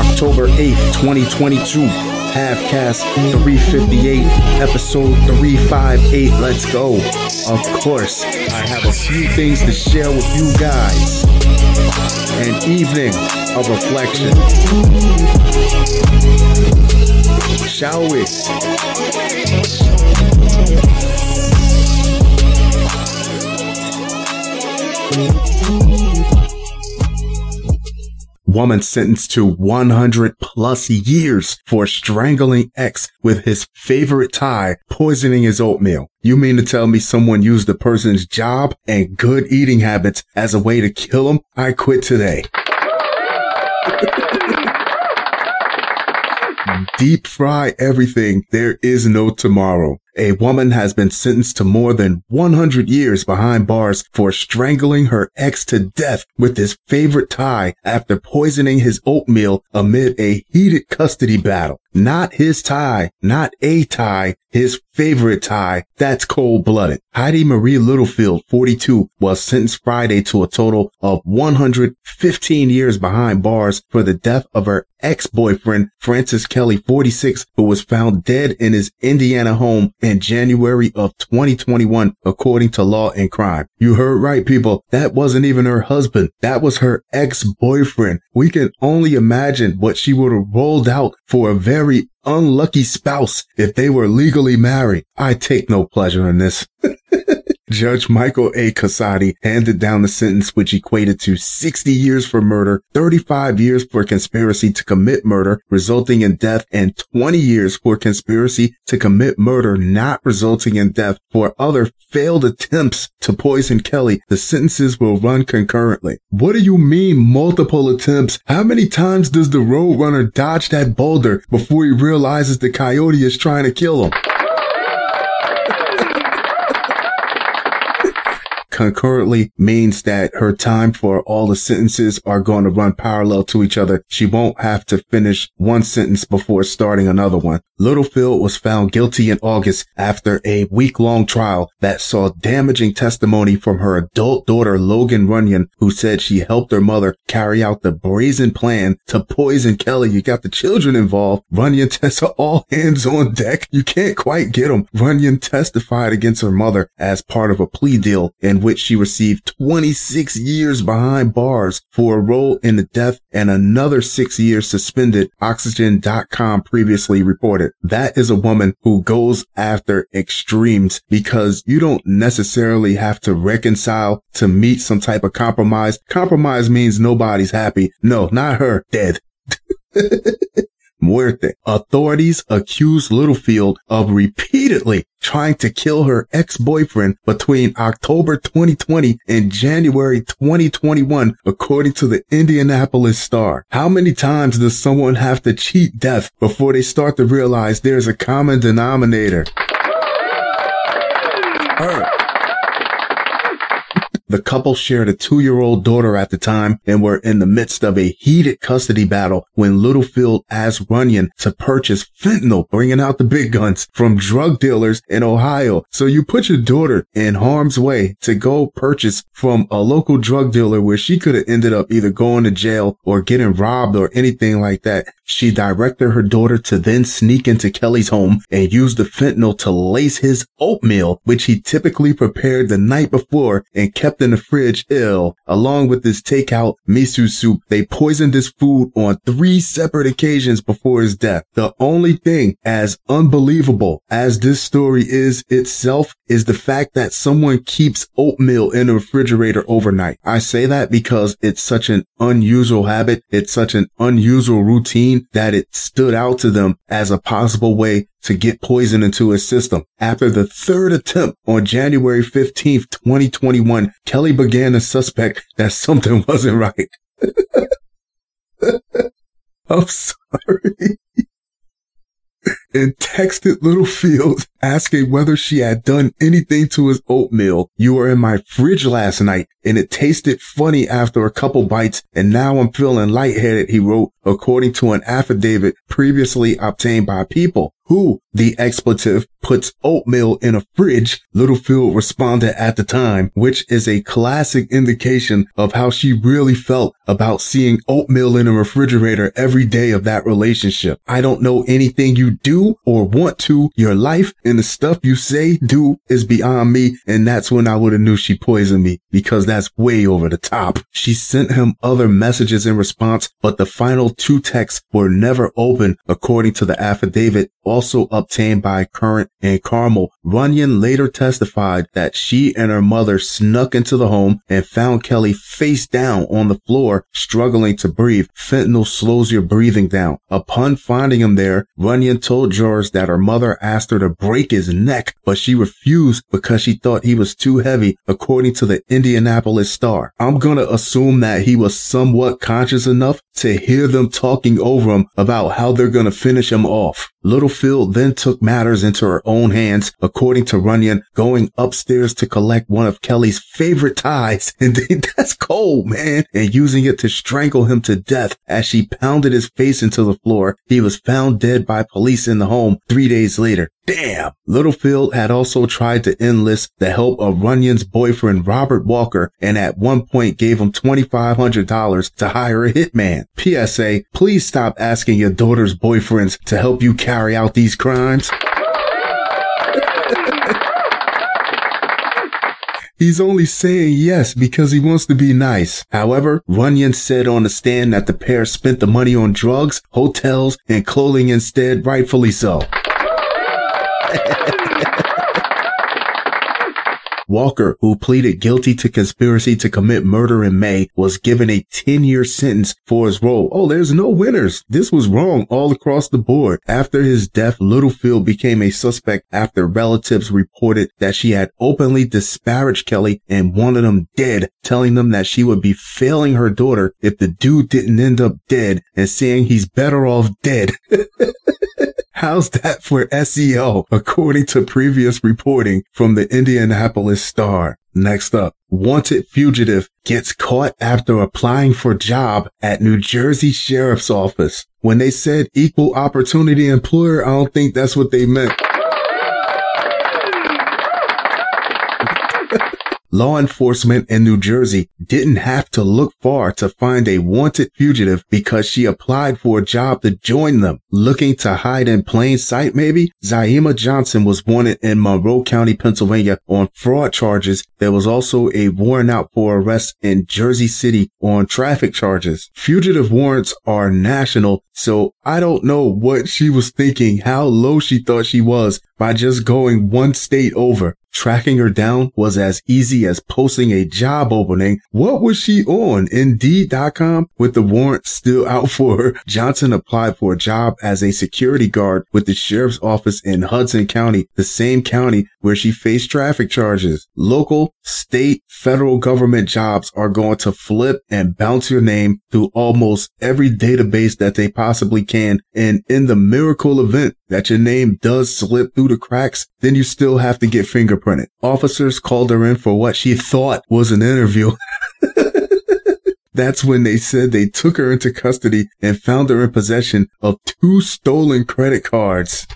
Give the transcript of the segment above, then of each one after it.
October 8th, 2022. Halfcast 358, episode 358. Let's go. Of course, I have a few things to share with you guys. An evening of reflection. Shall we? Woman sentenced to 100 plus years for strangling ex with his favorite tie, poisoning his oatmeal. You mean to tell me someone used the person's job and good eating habits as a way to kill him? I quit today. Deep fry everything. There is no tomorrow. A woman has been sentenced to more than 100 years behind bars for strangling her ex to death with his favorite tie after poisoning his oatmeal amid a heated custody battle. Not his tie, not a tie, his favorite tie. That's cold blooded. Heidi Marie Littlefield, 42, was sentenced Friday to a total of 115 years behind bars for the death of her ex-boyfriend, Francis Kelly, 46, who was found dead in his Indiana home in January of 2021, according to Law and Crime. You heard right, people. That wasn't even her husband. That was her ex-boyfriend. We can only imagine what she would have rolled out for a very unlucky spouse if they were legally married. I take no pleasure in this. Judge Michael A. Casati handed down the sentence which equated to 60 years for murder, 35 years for conspiracy to commit murder resulting in death, and 20 years for conspiracy to commit murder not resulting in death for other failed attempts to poison Kelly. The sentences will run concurrently. What do you mean multiple attempts? How many times does the roadrunner dodge that boulder before he realizes the coyote is trying to kill him? Concurrently means that her time for all the sentences are going to run parallel to each other. She won't have to finish one sentence before starting another one. Littlefield was found guilty in August after a week long trial that saw damaging testimony from her adult daughter, Logan Runyon, who said she helped her mother carry out the brazen plan to poison Kelly. You got the children involved. Runyon tests all hands on deck. You can't quite get them. Runyon testified against her mother as part of a plea deal in which which she received 26 years behind bars for a role in the death and another six years suspended, Oxygen.com previously reported. That is a woman who goes after extremes because you don't necessarily have to reconcile to meet some type of compromise. Compromise means nobody's happy. No, not her. Dead. muerte. Authorities accused Littlefield of repeatedly trying to kill her ex-boyfriend between October 2020 and January 2021, according to the Indianapolis Star. How many times does someone have to cheat death before they start to realize there's a common denominator? Her. The couple shared a two-year-old daughter at the time and were in the midst of a heated custody battle when Littlefield asked Runyon to purchase fentanyl, bringing out the big guns from drug dealers in Ohio. So you put your daughter in harm's way to go purchase from a local drug dealer where she could have ended up either going to jail or getting robbed or anything like that. She directed her daughter to then sneak into Kelly's home and use the fentanyl to lace his oatmeal, which he typically prepared the night before and kept in the fridge ill. Along with his takeout miso soup, they poisoned his food on three separate occasions before his death. The only thing as unbelievable as this story is itself is the fact that someone keeps oatmeal in the refrigerator overnight. I say that because it's such an unusual habit. It's such an unusual routine that it stood out to them as a possible way to get poison into his system. After the third attempt on January 15th, 2021, Kelly began to suspect that something wasn't right. I'm sorry. and texted Littlefield asking whether she had done anything to his oatmeal. You were in my fridge last night and it tasted funny after a couple bites and now I'm feeling lightheaded, he wrote, according to an affidavit previously obtained by people who the expletive puts oatmeal in a fridge, Littlefield responded at the time, which is a classic indication of how she really felt about seeing oatmeal in a refrigerator every day of that relationship. I don't know anything you do or want to. Your life and the stuff you say do is beyond me. And that's when I would have knew she poisoned me because that's way over the top. She sent him other messages in response, but the final two texts were never opened according to the affidavit also obtained by Current in Carmel. Runyon later testified that she and her mother snuck into the home and found Kelly face down on the floor, struggling to breathe. Fentanyl slows your breathing down. Upon finding him there, Runyon told jurors that her mother asked her to break his neck, but she refused because she thought he was too heavy, according to the Indianapolis Star. I'm gonna assume that he was somewhat conscious enough to hear them talking over him about how they're gonna finish him off. Littlefield then took matters into her own hands, according to Runyon, going upstairs to collect one of Kelly's favorite ties. And that's cold, man. And using it to strangle him to death as she pounded his face into the floor. He was found dead by police in the home three days later. Damn! Littlefield had also tried to enlist the help of Runyon's boyfriend Robert Walker and at one point gave him $2,500 to hire a hitman. PSA, please stop asking your daughter's boyfriends to help you carry out these crimes. He's only saying yes because he wants to be nice. However, Runyon said on the stand that the pair spent the money on drugs, hotels, and clothing instead, rightfully so. Walker, who pleaded guilty to conspiracy to commit murder in May, was given a 10 year sentence for his role. Oh, there's no winners. This was wrong all across the board. After his death, Littlefield became a suspect after relatives reported that she had openly disparaged Kelly and wanted him dead, telling them that she would be failing her daughter if the dude didn't end up dead and saying he's better off dead. How's that for SEO? According to previous reporting from the Indianapolis Star. Next up, wanted fugitive gets caught after applying for job at New Jersey Sheriff's Office. When they said equal opportunity employer, I don't think that's what they meant. Law enforcement in New Jersey didn't have to look far to find a wanted fugitive because she applied for a job to join them. Looking to hide in plain sight, maybe? Zaima Johnson was wanted in Monroe County, Pennsylvania on fraud charges. There was also a warrant out for arrest in Jersey City on traffic charges. Fugitive warrants are national, so I don't know what she was thinking, how low she thought she was by just going one state over. Tracking her down was as easy as posting a job opening. What was she on? Indeed.com with the warrant still out for her. Johnson applied for a job as a security guard with the sheriff's office in Hudson County, the same county where she faced traffic charges. Local, state, federal government jobs are going to flip and bounce your name through almost every database that they possibly can. And in the miracle event that your name does slip through the cracks, then you still have to get fingerprinted. Officers called her in for what she thought was an interview. That's when they said they took her into custody and found her in possession of two stolen credit cards.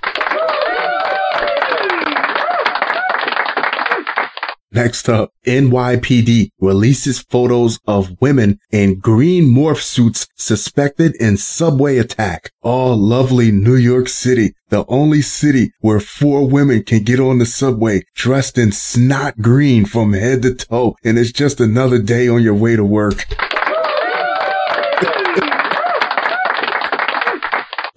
Next up, NYPD releases photos of women in green morph suits suspected in subway attack. Oh, lovely New York City, the only city where four women can get on the subway dressed in snot green from head to toe, and it's just another day on your way to work.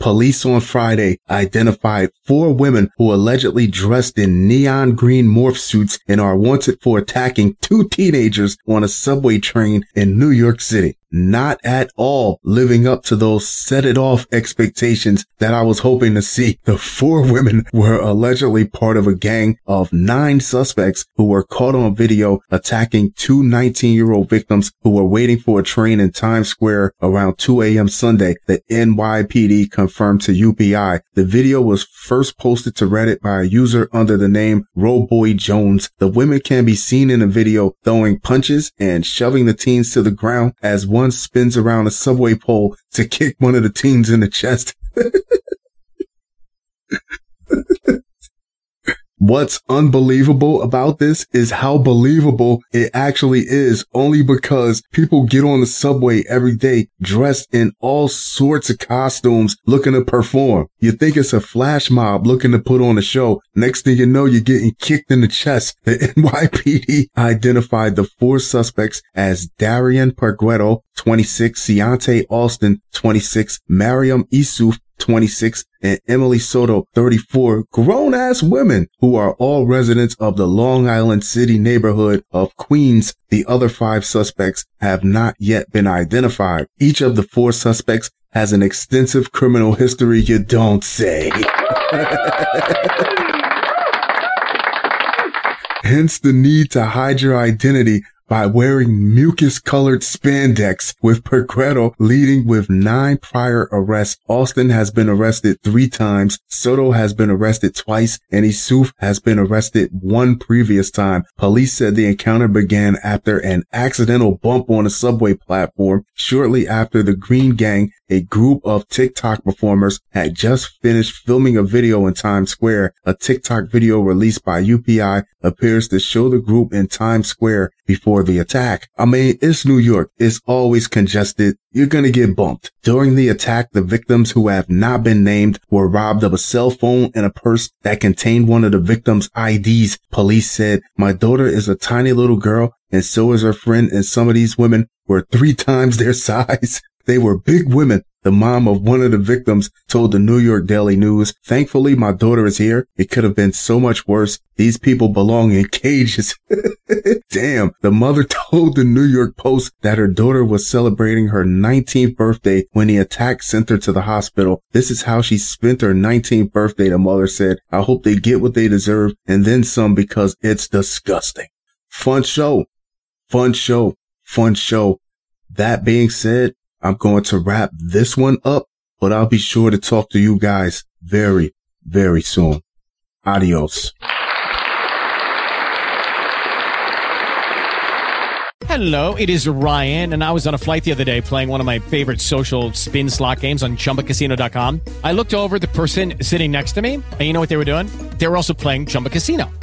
Police on Friday identified four women who allegedly dressed in neon green morph suits and are wanted for attacking two teenagers on a subway train in New York City. Not at all living up to those set it off expectations that I was hoping to see. The four women were allegedly part of a gang of nine suspects who were caught on video attacking two 19 year old victims who were waiting for a train in Times Square around 2 a.m. Sunday. The NYPD confirmed to UPI. The video was first posted to Reddit by a user under the name Roboy Jones. The women can be seen in the video throwing punches and shoving the teens to the ground as one spins around a subway pole to kick one of the teens in the chest. What's unbelievable about this is how believable it actually is only because people get on the subway every day dressed in all sorts of costumes looking to perform. You think it's a flash mob looking to put on a show. Next thing you know, you're getting kicked in the chest. The NYPD identified the four suspects as Darian Perguero, 26, Ciante Austin, 26, Mariam Isuf, 26, and Emily Soto, 34, grown ass women who are all residents of the Long Island City neighborhood of Queens. The other five suspects have not yet been identified. Each of the four suspects has an extensive criminal history you don't say. Hence the need to hide your identity by wearing mucus colored spandex with Perguero leading with nine prior arrests. Austin has been arrested three times. Soto has been arrested twice and Isuf has been arrested one previous time. Police said the encounter began after an accidental bump on a subway platform shortly after the Green Gang a group of TikTok performers had just finished filming a video in Times Square. A TikTok video released by UPI appears to show the group in Times Square before the attack. I mean, it's New York. It's always congested. You're going to get bumped. During the attack, the victims who have not been named were robbed of a cell phone and a purse that contained one of the victims' IDs. Police said, my daughter is a tiny little girl and so is her friend and some of these women were three times their size. They were big women. The mom of one of the victims told the New York Daily News, thankfully my daughter is here. It could have been so much worse. These people belong in cages. Damn. The mother told the New York Post that her daughter was celebrating her 19th birthday when the attack sent her to the hospital. This is how she spent her 19th birthday, the mother said. I hope they get what they deserve and then some because it's disgusting. Fun show. Fun show. Fun show. That being said, I'm going to wrap this one up, but I'll be sure to talk to you guys very, very soon. Adios. Hello, it is Ryan, and I was on a flight the other day playing one of my favorite social spin slot games on chumbacasino.com. I looked over the person sitting next to me, and you know what they were doing? They were also playing Chumba Casino.